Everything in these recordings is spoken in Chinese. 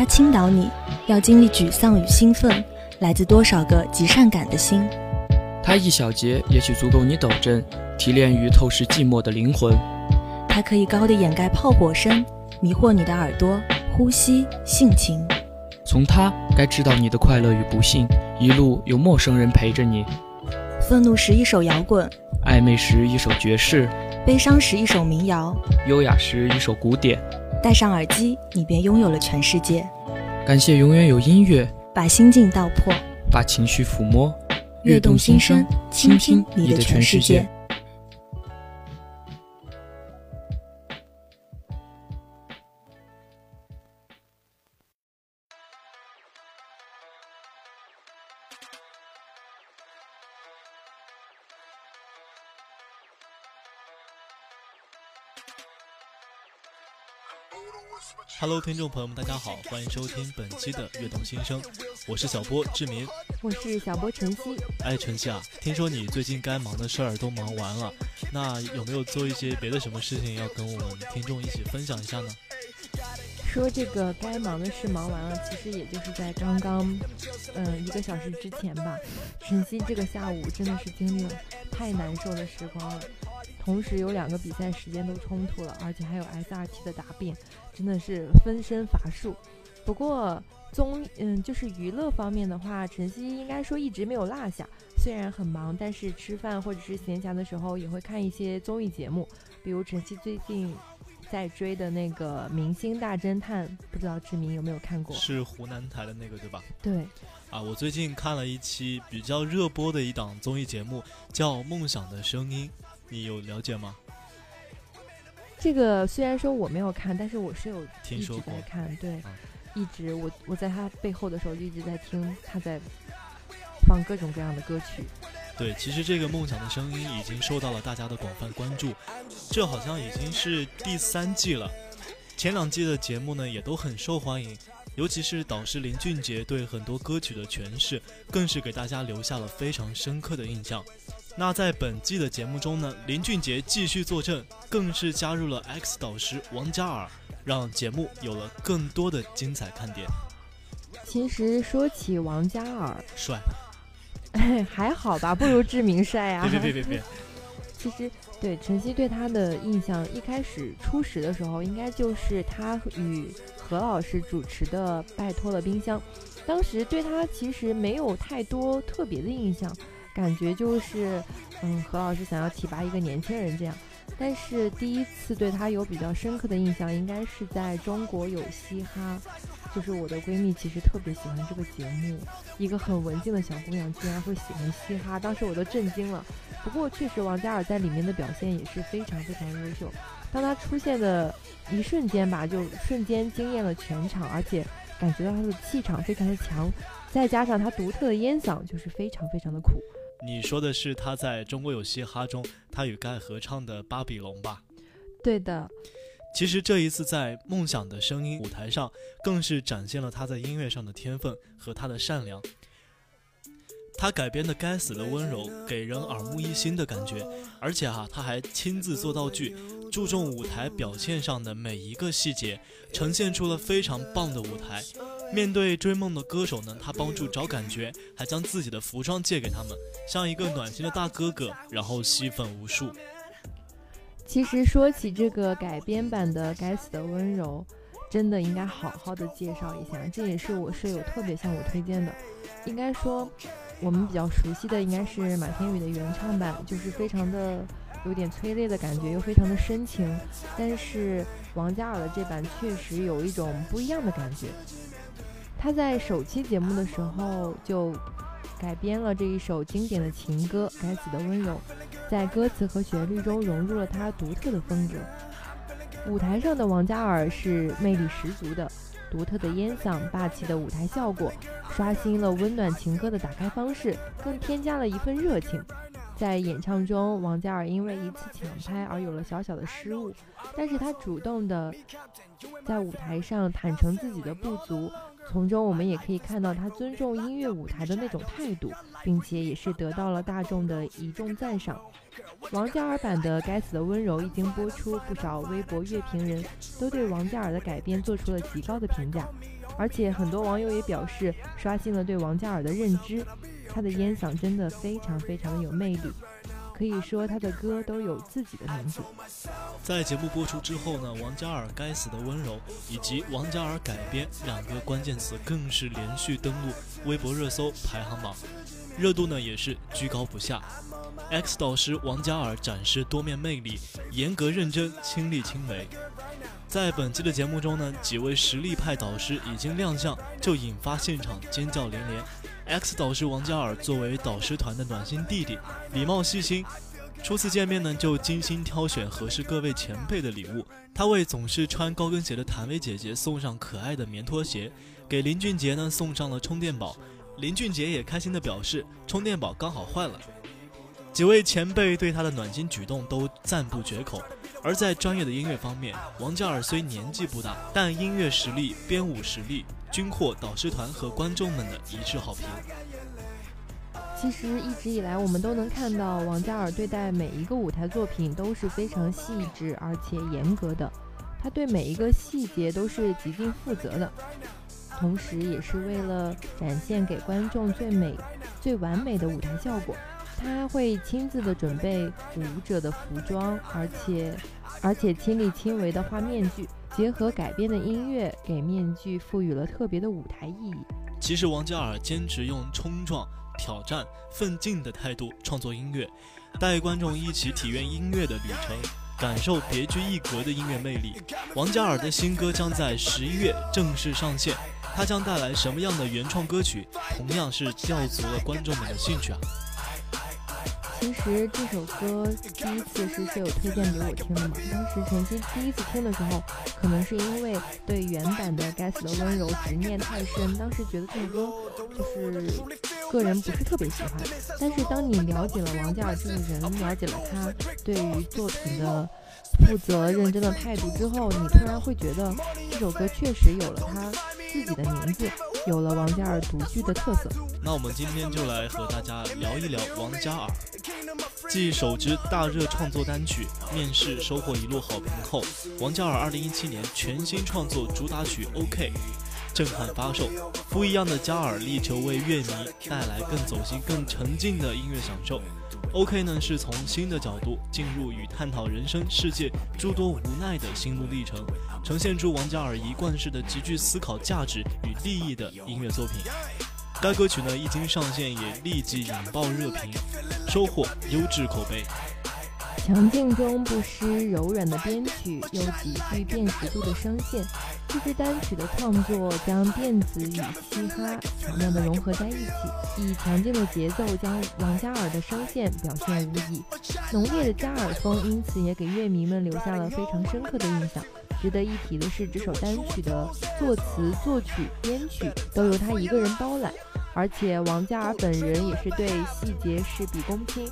他倾倒你，要经历沮丧与兴奋，来自多少个极善感的心。他一小节也许足够你抖震，提炼于透视寂寞的灵魂。它可以高的掩盖炮火声，迷惑你的耳朵、呼吸、性情。从他该知道你的快乐与不幸，一路有陌生人陪着你。愤怒时一首摇滚，暧昧时一首爵士，悲伤时一首民谣，优雅时一首古典。戴上耳机，你便拥有了全世界。感谢永远有音乐，把心境道破，把情绪抚摸，悦动心声，倾听你的全世界。Hello，听众朋友们，大家好，欢迎收听本期的悦动心声，我是小波志明，我是小波晨曦。哎，晨曦啊，听说你最近该忙的事儿都忙完了，那有没有做一些别的什么事情要跟我们听众一起分享一下呢？说这个该忙的事忙完了，其实也就是在刚刚，嗯，一个小时之前吧。晨曦这个下午真的是经历了太难受的时光了。同时有两个比赛时间都冲突了，而且还有 SRT 的答辩，真的是分身乏术。不过综嗯就是娱乐方面的话，晨曦应该说一直没有落下。虽然很忙，但是吃饭或者是闲暇的时候也会看一些综艺节目，比如晨曦最近在追的那个《明星大侦探》，不知道志明有没有看过？是湖南台的那个对吧？对。啊，我最近看了一期比较热播的一档综艺节目，叫《梦想的声音》。你有了解吗？这个虽然说我没有看，但是我是有听说在看，对，一直我我在他背后的时候就一直在听他在放各种各样的歌曲。对，其实这个梦想的声音已经受到了大家的广泛关注，这好像已经是第三季了。前两季的节目呢也都很受欢迎，尤其是导师林俊杰对很多歌曲的诠释，更是给大家留下了非常深刻的印象。那在本季的节目中呢，林俊杰继续坐镇，更是加入了 X 导师王嘉尔，让节目有了更多的精彩看点。其实说起王嘉尔，帅，还好吧，不如志明帅啊。别别别别别。其实对晨曦对他的印象，一开始初始的时候，应该就是他与何老师主持的《拜托了冰箱》，当时对他其实没有太多特别的印象。感觉就是，嗯，何老师想要提拔一个年轻人这样，但是第一次对他有比较深刻的印象，应该是在中国有嘻哈，就是我的闺蜜其实特别喜欢这个节目，一个很文静的小姑娘居然会喜欢嘻哈，当时我都震惊了。不过确实王嘉尔在里面的表现也是非常非常优秀，当他出现的一瞬间吧，就瞬间惊艳了全场，而且感觉到他的气场非常的强，再加上他独特的烟嗓，就是非常非常的苦。你说的是他在中国有嘻哈中，他与盖合唱的《巴比龙》吧？对的。其实这一次在《梦想的声音》舞台上，更是展现了他在音乐上的天分和他的善良。他改编的《该死的温柔》给人耳目一新的感觉，而且哈，他还亲自做道具，注重舞台表现上的每一个细节，呈现出了非常棒的舞台。面对追梦的歌手呢，他帮助找感觉，还将自己的服装借给他们，像一个暖心的大哥哥，然后吸粉无数。其实说起这个改编版的《该死的温柔》，真的应该好好的介绍一下，这也是我舍友特别向我推荐的。应该说，我们比较熟悉的应该是马天宇的原唱版，就是非常的有点催泪的感觉，又非常的深情。但是王嘉尔的这版确实有一种不一样的感觉。他在首期节目的时候就改编了这一首经典的情歌《该死的温柔》，在歌词和旋律中融入了他独特的风格。舞台上的王嘉尔是魅力十足的，独特的烟嗓、霸气的舞台效果，刷新了温暖情歌的打开方式，更添加了一份热情。在演唱中，王嘉尔因为一次抢拍而有了小小的失误，但是他主动的在舞台上坦诚自己的不足。从中我们也可以看到他尊重音乐舞台的那种态度，并且也是得到了大众的一众赞赏。王嘉尔版的《该死的温柔》一经播出，不少微博乐评人都对王嘉尔的改编做出了极高的评价。而且很多网友也表示刷新了对王嘉尔的认知，他的烟嗓真的非常非常的有魅力。可以说他的歌都有自己的名字。在节目播出之后呢，王嘉尔《该死的温柔》以及王嘉尔改编两个关键词更是连续登陆微博热搜排行榜，热度呢也是居高不下。X 导师王嘉尔展示多面魅力，严格认真，亲力亲为。在本期的节目中呢，几位实力派导师已经亮相，就引发现场尖叫连连。X 导师王嘉尔作为导师团的暖心弟弟，礼貌细心。初次见面呢，就精心挑选合适各位前辈的礼物。他为总是穿高跟鞋的谭维姐姐送上可爱的棉拖鞋，给林俊杰呢送上了充电宝。林俊杰也开心地表示，充电宝刚好坏了。几位前辈对他的暖心举动都赞不绝口。而在专业的音乐方面，王嘉尔虽年纪不大，但音乐实力、编舞实力均获导师团和观众们的一致好评。其实一直以来，我们都能看到王嘉尔对待每一个舞台作品都是非常细致而且严格的，他对每一个细节都是极尽负责的，同时也是为了展现给观众最美、最完美的舞台效果。他会亲自的准备舞者的服装，而且而且亲力亲为的画面具，结合改编的音乐，给面具赋予了特别的舞台意义。其实王嘉尔坚持用冲撞、挑战、奋进的态度创作音乐，带观众一起体验音乐的旅程，感受别具一格的音乐魅力。王嘉尔的新歌将在十一月正式上线，他将带来什么样的原创歌曲，同样是吊足了观众们的兴趣啊！其实这首歌第一次是舍友推荐给我听的嘛。当时晨曦第一次听的时候，可能是因为对原版的《该死的温柔》执念太深，当时觉得这首歌就是个人不是特别喜欢。但是当你了解了王嘉尔这个人，了解了他对于作品的负责认真的态度之后，你突然会觉得这首歌确实有了他自己的名字，有了王嘉尔独具的特色。那我们今天就来和大家聊一聊王嘉尔。继首支大热创作单曲《面试》收获一路好评后，王嘉尔2017年全新创作主打曲《OK》震撼发售。不一样的嘉尔力求为乐迷带来更走心、更沉浸的音乐享受。《OK》呢是从新的角度进入与探讨人生、世界诸多无奈的心路历程，呈现出王嘉尔一贯式的极具思考价值与利益的音乐作品。该歌曲呢一经上线，也立即引爆热评，收获优质口碑。强劲中不失柔软的编曲，又极具辨识度的声线。这支单曲的创作将电子与嘻哈巧妙地融合在一起，以强劲的节奏将王嘉尔的声线表现无疑。浓烈的嘉尔风因此也给乐迷们留下了非常深刻的印象。值得一提的是，这首单曲的作词、作曲、编曲都由他一个人包揽。而且王嘉尔本人也是对细节事必躬亲，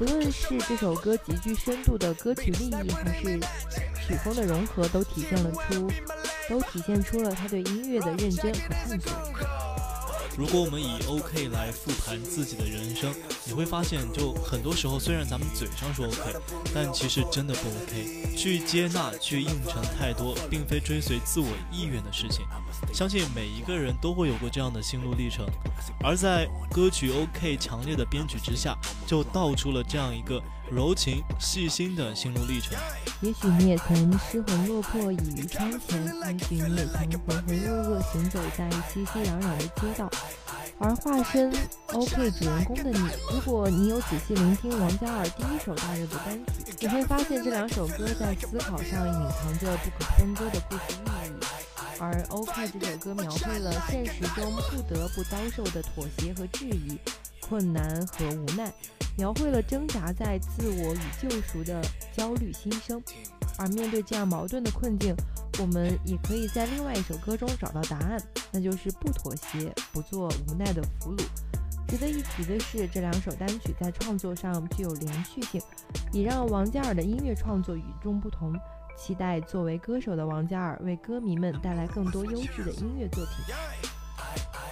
不论是这首歌极具深度的歌曲立意，还是曲风的融合，都体现了出，都体现出了他对音乐的认真和探索。如果我们以 OK 来复盘自己的人生，你会发现，就很多时候，虽然咱们嘴上说 OK，但其实真的不 OK。去接纳、去应承太多，并非追随自我意愿的事情。相信每一个人都会有过这样的心路历程，而在歌曲 OK 强烈的编曲之下，就道出了这样一个柔情细心的心路历程。也许你也曾失魂落魄倚于窗前，也许你也曾浑浑噩噩行走在熙熙攘攘的街道。而化身 OK 主人公的你，如果你有仔细聆听王嘉尔第一首大热的单曲，你会发现这两首歌在思考上隐藏着不可分割的故事意义。而 OK 这首歌描绘了现实中不得不遭受的妥协和质疑、困难和无奈，描绘了挣扎在自我与救赎的焦虑心声。而面对这样矛盾的困境，我们也可以在另外一首歌中找到答案，那就是不妥协，不做无奈的俘虏。值得一提的是，这两首单曲在创作上具有连续性，也让王嘉尔的音乐创作与众不同。期待作为歌手的王嘉尔为歌迷们带来更多优质的音乐作品。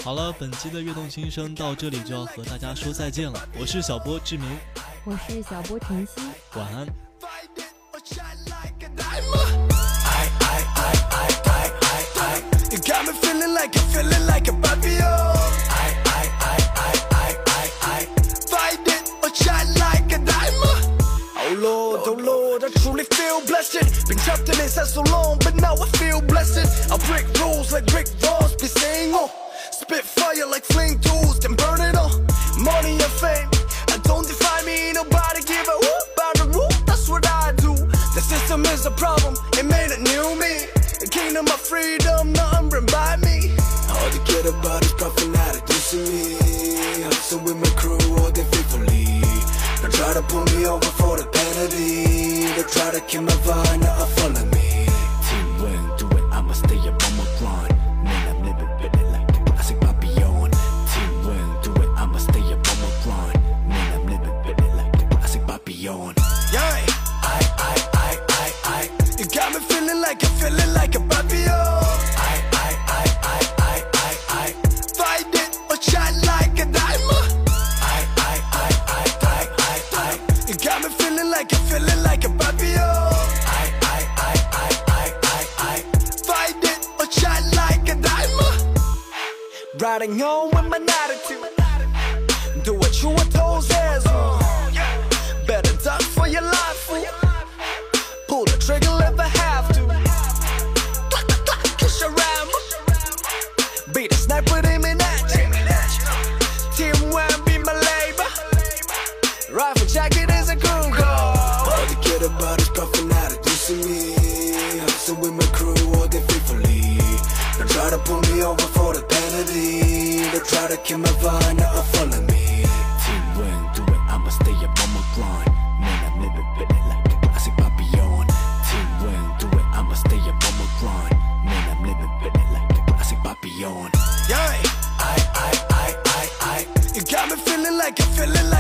好了，本期的悦动新生到这里就要和大家说再见了。我是小波志明，我是小波晨曦，晚安。You got got me feeling like a feeling like a papillon. I, I, I, I, I, I, I find it or shine like a diamond. Oh Lord, oh Lord, I truly feel blessed. Been trapped in this so long, but now I feel blessed. I break rules like Rick fire like flame tools, then burn it all. Money and fame, I don't define me, nobody give a whoop about the rule. That's what I do. The system is a problem, it made a new me. The kingdom of freedom, nothing run by me. All they care about is profit, not dissing me. Hustle with my crew, all day faithfully. Don't try to pull me over for the penalty. They try to kill my vibe, now follow me. starting on with my attitude. Do what you were told says. Better duck for your life. Pull the trigger if I have to. Clack, clack, clack, kiss your ram. Be the sniper aiming at you. Team one be my labor. Rifle jacket is a crew goal. All they care about is puffing out of this me. Hustling with my crew all day faithfully. They try to pull me over for Try to kill my vibe, now I follow me. Team win, do it, I'ma stay up on my grind. Man, I'm living bit it like the classic Papillon Team win, do it, I'ma stay up on my grind. Man, I'm living bit it like the classic Papillon Yeah, I, I, I, I, I You got me feeling like, I'm feeling like